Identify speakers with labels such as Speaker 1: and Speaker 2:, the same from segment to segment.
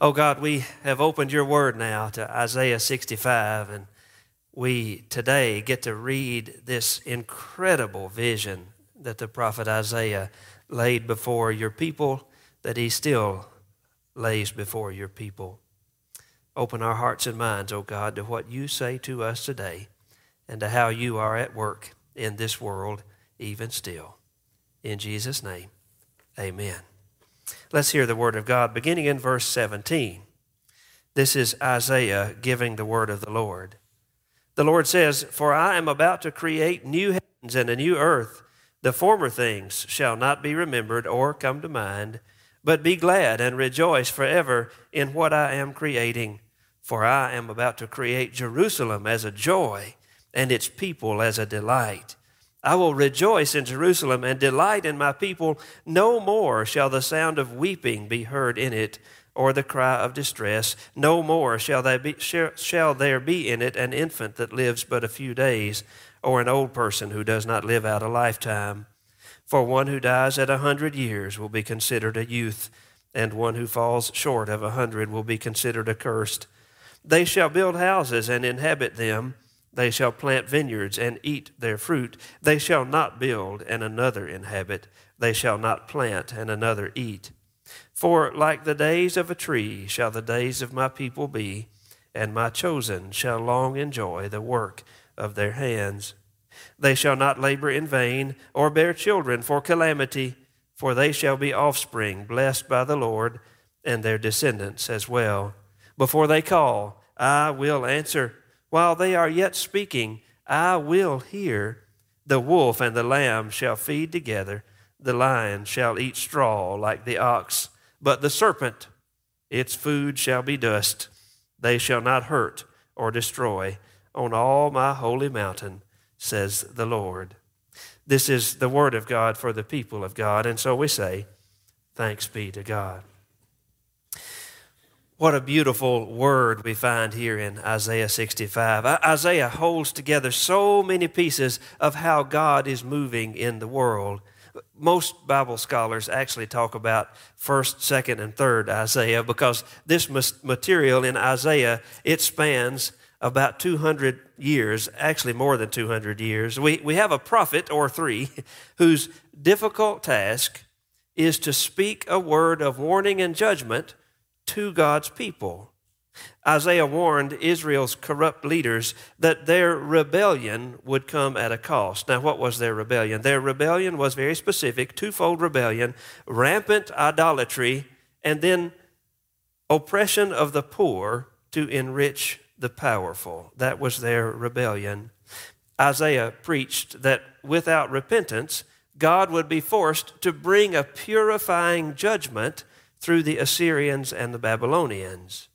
Speaker 1: Oh God, we have opened your word now to Isaiah 65, and we today get to read this incredible vision that the prophet Isaiah laid before your people, that he still lays before your people. Open our hearts and minds, O oh God, to what you say to us today and to how you are at work in this world even still. In Jesus' name, amen. Let's hear the word of God beginning in verse 17. This is Isaiah giving the word of the Lord. The Lord says, For I am about to create new heavens and a new earth. The former things shall not be remembered or come to mind, but be glad and rejoice forever in what I am creating. For I am about to create Jerusalem as a joy and its people as a delight. I will rejoice in Jerusalem and delight in my people. No more shall the sound of weeping be heard in it, or the cry of distress. No more shall there be, shall there be in it an infant that lives but a few days, or an old person who does not live out a lifetime. For one who dies at a hundred years will be considered a youth, and one who falls short of a hundred will be considered accursed. They shall build houses and inhabit them they shall plant vineyards and eat their fruit. They shall not build and another inhabit. They shall not plant and another eat. For like the days of a tree shall the days of my people be, and my chosen shall long enjoy the work of their hands. They shall not labor in vain, or bear children for calamity, for they shall be offspring blessed by the Lord, and their descendants as well. Before they call, I will answer. While they are yet speaking, I will hear. The wolf and the lamb shall feed together. The lion shall eat straw like the ox. But the serpent, its food shall be dust. They shall not hurt or destroy on all my holy mountain, says the Lord. This is the word of God for the people of God. And so we say, Thanks be to God. What a beautiful word we find here in Isaiah 65. Isaiah holds together so many pieces of how God is moving in the world. Most Bible scholars actually talk about 1st, 2nd, and 3rd Isaiah because this material in Isaiah, it spans about 200 years, actually more than 200 years. We, we have a prophet or three whose difficult task is to speak a word of warning and judgment to God's people. Isaiah warned Israel's corrupt leaders that their rebellion would come at a cost. Now, what was their rebellion? Their rebellion was very specific twofold rebellion, rampant idolatry, and then oppression of the poor to enrich the powerful. That was their rebellion. Isaiah preached that without repentance, God would be forced to bring a purifying judgment through the Assyrians and the Babylonians.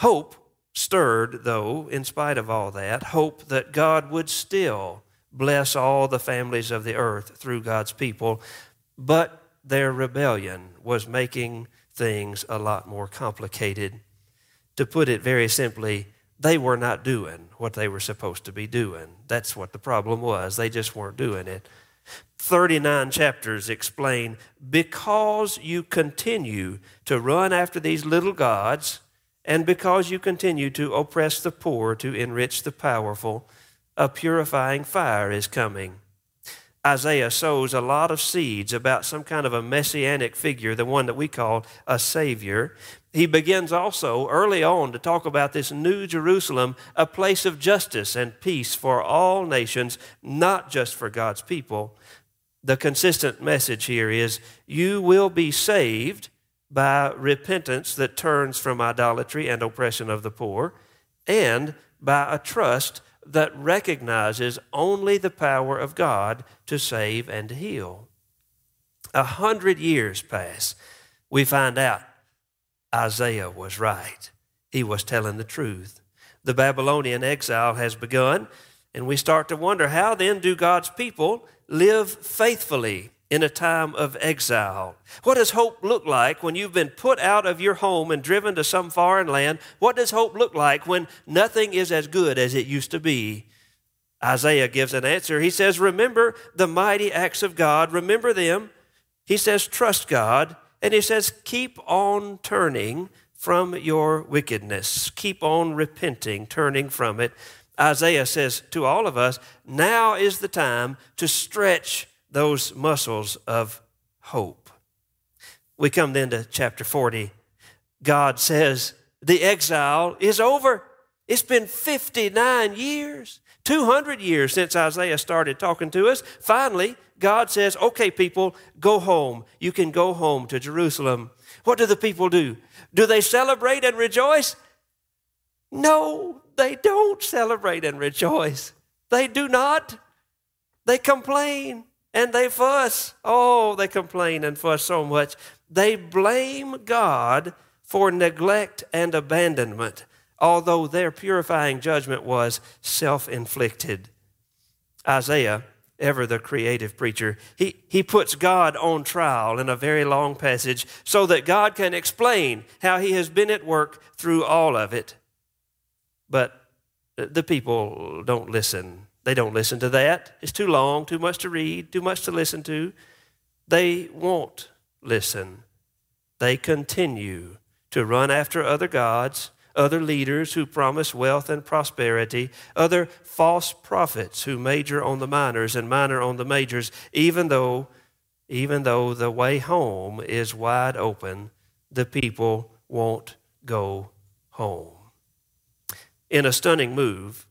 Speaker 1: Hope stirred, though, in spite of all that, hope that God would still bless all the families of the earth through God's people, but their rebellion was making things a lot more complicated. To put it very simply, they were not doing what they were supposed to be doing. That's what the problem was. They just weren't doing it. 39 chapters explain because you continue to run after these little gods and because you continue to oppress the poor to enrich the powerful, a purifying fire is coming. Isaiah sows a lot of seeds about some kind of a messianic figure, the one that we call a Savior. He begins also early on to talk about this new Jerusalem, a place of justice and peace for all nations, not just for God's people. The consistent message here is you will be saved by repentance that turns from idolatry and oppression of the poor, and by a trust that recognizes only the power of God to save and heal. A hundred years pass. We find out Isaiah was right. He was telling the truth. The Babylonian exile has begun, and we start to wonder how then do God's people live faithfully in a time of exile? What does hope look like when you've been put out of your home and driven to some foreign land? What does hope look like when nothing is as good as it used to be? Isaiah gives an answer. He says, Remember the mighty acts of God, remember them. He says, Trust God. And he says, Keep on turning from your wickedness, keep on repenting, turning from it. Isaiah says to all of us, Now is the time to stretch those muscles of hope. We come then to chapter 40. God says, The exile is over. It's been 59 years, 200 years since Isaiah started talking to us. Finally, God says, Okay, people, go home. You can go home to Jerusalem. What do the people do? Do they celebrate and rejoice? No, they don't celebrate and rejoice. They do not. They complain and they fuss. Oh, they complain and fuss so much. They blame God for neglect and abandonment, although their purifying judgment was self inflicted. Isaiah, ever the creative preacher, he, he puts God on trial in a very long passage so that God can explain how he has been at work through all of it. But the people don't listen they don't listen to that. It's too long, too much to read, too much to listen to. They won't listen. They continue to run after other gods, other leaders who promise wealth and prosperity, other false prophets who major on the minors and minor on the majors, even though, even though the way home is wide open, the people won't go home. In a stunning move,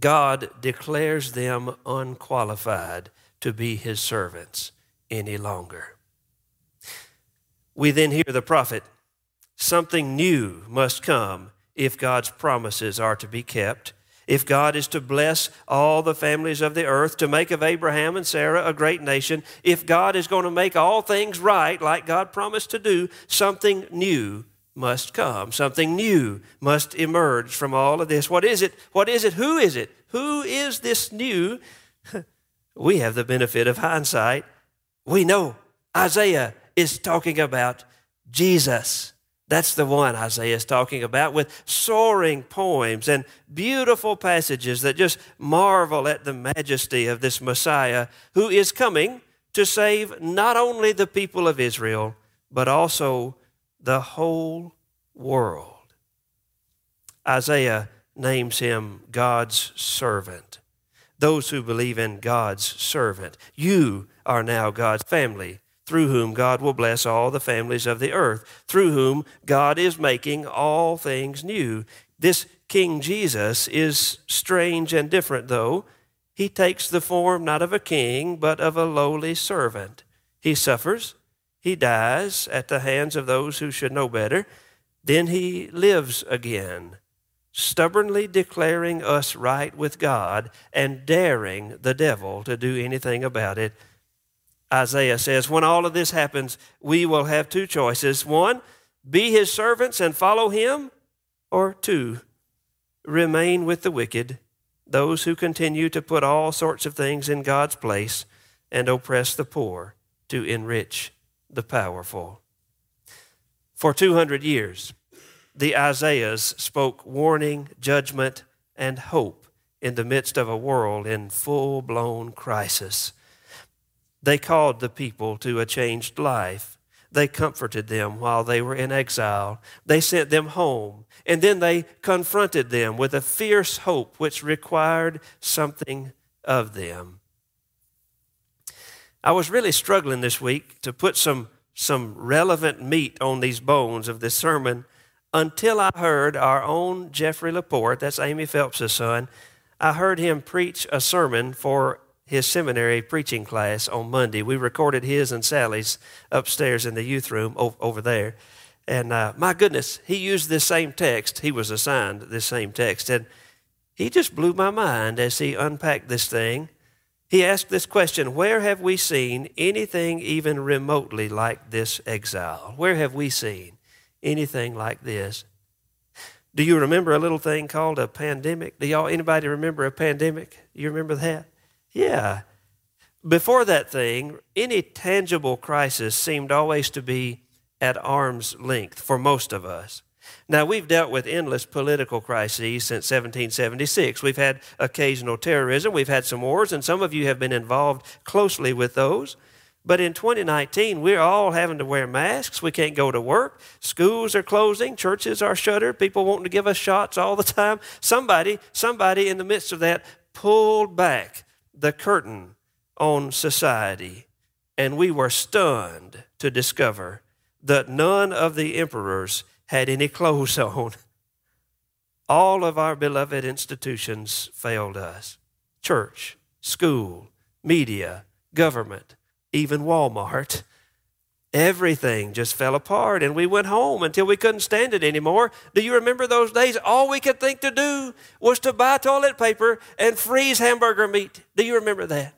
Speaker 1: God declares them unqualified to be his servants any longer. We then hear the prophet something new must come if God's promises are to be kept. If God is to bless all the families of the earth, to make of Abraham and Sarah a great nation, if God is going to make all things right like God promised to do, something new must come. Something new must emerge from all of this. What is it? What is it? Who is it? Who is this new? we have the benefit of hindsight. We know Isaiah is talking about Jesus. That's the one Isaiah is talking about with soaring poems and beautiful passages that just marvel at the majesty of this Messiah who is coming to save not only the people of Israel, but also the whole world. Isaiah names him God's servant. Those who believe in God's servant. You are now God's family, through whom God will bless all the families of the earth, through whom God is making all things new. This King Jesus is strange and different, though. He takes the form not of a king, but of a lowly servant. He suffers, he dies at the hands of those who should know better. Then he lives again, stubbornly declaring us right with God and daring the devil to do anything about it. Isaiah says, when all of this happens, we will have two choices. One, be his servants and follow him, or two, remain with the wicked, those who continue to put all sorts of things in God's place and oppress the poor to enrich the powerful. For 200 years, the Isaiahs spoke warning, judgment, and hope in the midst of a world in full blown crisis. They called the people to a changed life. they comforted them while they were in exile. They sent them home, and then they confronted them with a fierce hope which required something of them. I was really struggling this week to put some, some relevant meat on these bones of this sermon until I heard our own Jeffrey Laporte, that's Amy Phelps' son, I heard him preach a sermon for his seminary preaching class on Monday. We recorded his and Sally's upstairs in the youth room over there. And uh, my goodness, he used this same text. He was assigned this same text. And he just blew my mind as he unpacked this thing. He asked this question Where have we seen anything even remotely like this exile? Where have we seen anything like this? Do you remember a little thing called a pandemic? Do y'all anybody remember a pandemic? You remember that? Yeah. Before that thing, any tangible crisis seemed always to be at arm's length for most of us. Now, we've dealt with endless political crises since 1776. We've had occasional terrorism, we've had some wars, and some of you have been involved closely with those. But in 2019, we're all having to wear masks. We can't go to work. Schools are closing. Churches are shuttered. People wanting to give us shots all the time. Somebody, somebody in the midst of that pulled back the curtain on society, and we were stunned to discover that none of the emperors had any clothes on. All of our beloved institutions failed us church, school, media, government, even Walmart. Everything just fell apart, and we went home until we couldn't stand it anymore. Do you remember those days? All we could think to do was to buy toilet paper and freeze hamburger meat. Do you remember that?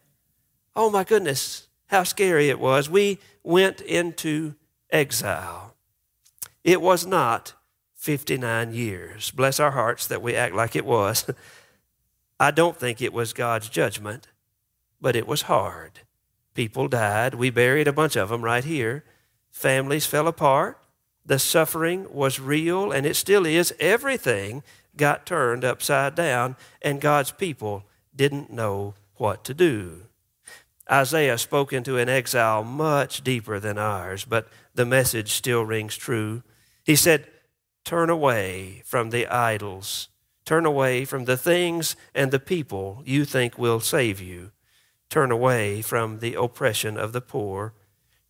Speaker 1: Oh my goodness, how scary it was. We went into exile. It was not 59 years. Bless our hearts that we act like it was. I don't think it was God's judgment, but it was hard. People died. We buried a bunch of them right here. Families fell apart. The suffering was real, and it still is. Everything got turned upside down, and God's people didn't know what to do. Isaiah spoke into an exile much deeper than ours, but the message still rings true. He said, Turn away from the idols, turn away from the things and the people you think will save you. Turn away from the oppression of the poor.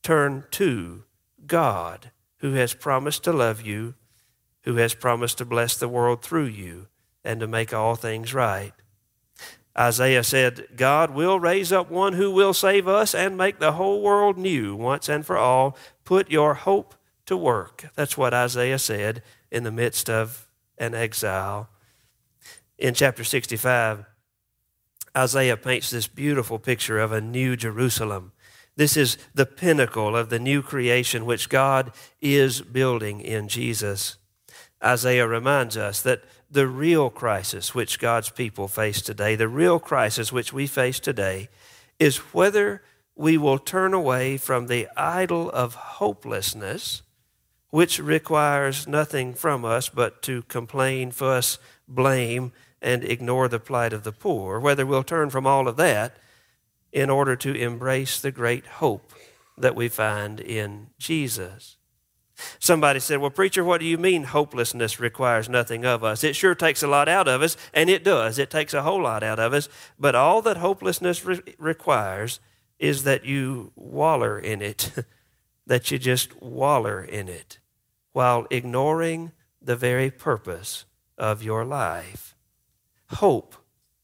Speaker 1: Turn to God, who has promised to love you, who has promised to bless the world through you, and to make all things right. Isaiah said, God will raise up one who will save us and make the whole world new once and for all. Put your hope to work. That's what Isaiah said in the midst of an exile. In chapter 65, Isaiah paints this beautiful picture of a new Jerusalem. This is the pinnacle of the new creation which God is building in Jesus. Isaiah reminds us that the real crisis which God's people face today, the real crisis which we face today, is whether we will turn away from the idol of hopelessness, which requires nothing from us but to complain, fuss, blame, and ignore the plight of the poor, whether we'll turn from all of that in order to embrace the great hope that we find in Jesus. Somebody said, Well, preacher, what do you mean hopelessness requires nothing of us? It sure takes a lot out of us, and it does. It takes a whole lot out of us. But all that hopelessness re- requires is that you waller in it, that you just waller in it, while ignoring the very purpose of your life. Hope,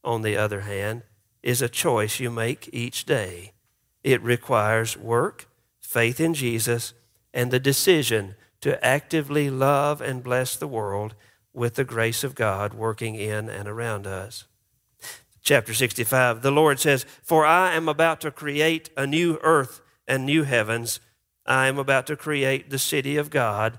Speaker 1: on the other hand, is a choice you make each day. It requires work, faith in Jesus, and the decision to actively love and bless the world with the grace of God working in and around us. Chapter 65, the Lord says, For I am about to create a new earth and new heavens. I am about to create the city of God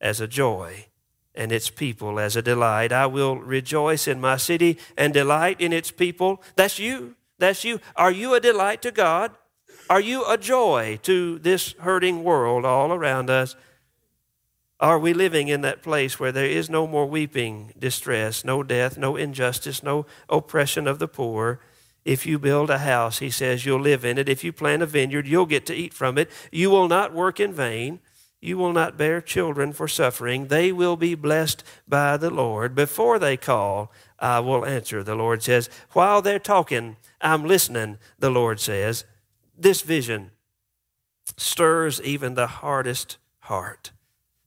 Speaker 1: as a joy and its people as a delight. I will rejoice in my city and delight in its people. That's you. That's you. Are you a delight to God? Are you a joy to this hurting world all around us? Are we living in that place where there is no more weeping, distress, no death, no injustice, no oppression of the poor? If you build a house, he says, you'll live in it. If you plant a vineyard, you'll get to eat from it. You will not work in vain. You will not bear children for suffering. They will be blessed by the Lord. Before they call, I will answer, the Lord says. While they're talking, I'm listening, the Lord says. This vision stirs even the hardest heart.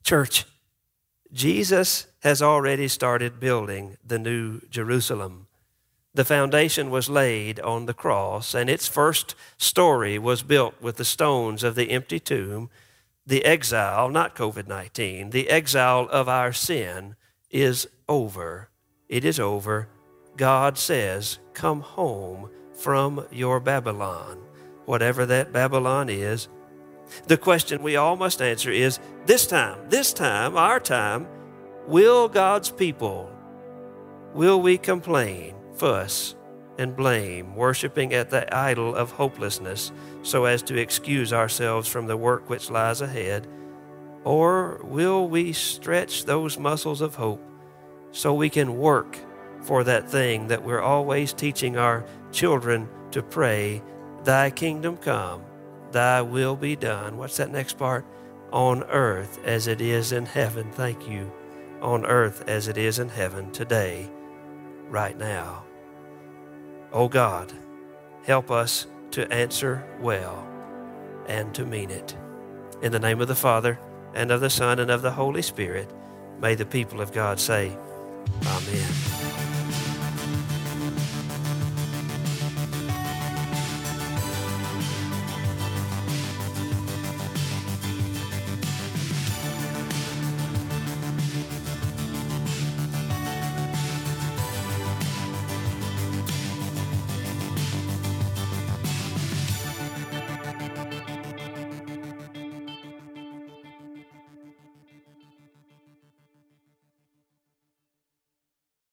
Speaker 1: Church, Jesus has already started building the new Jerusalem. The foundation was laid on the cross, and its first story was built with the stones of the empty tomb. The exile, not COVID 19, the exile of our sin is over. It is over. God says, Come home from your Babylon, whatever that Babylon is. The question we all must answer is this time, this time, our time, will God's people, will we complain? Fuss, and blame, worshiping at the idol of hopelessness so as to excuse ourselves from the work which lies ahead? Or will we stretch those muscles of hope so we can work for that thing that we're always teaching our children to pray, Thy kingdom come, Thy will be done? What's that next part? On earth as it is in heaven. Thank you. On earth as it is in heaven today, right now. Oh God, help us to answer well and to mean it. In the name of the Father, and of the Son, and of the Holy Spirit, may the people of God say, Amen.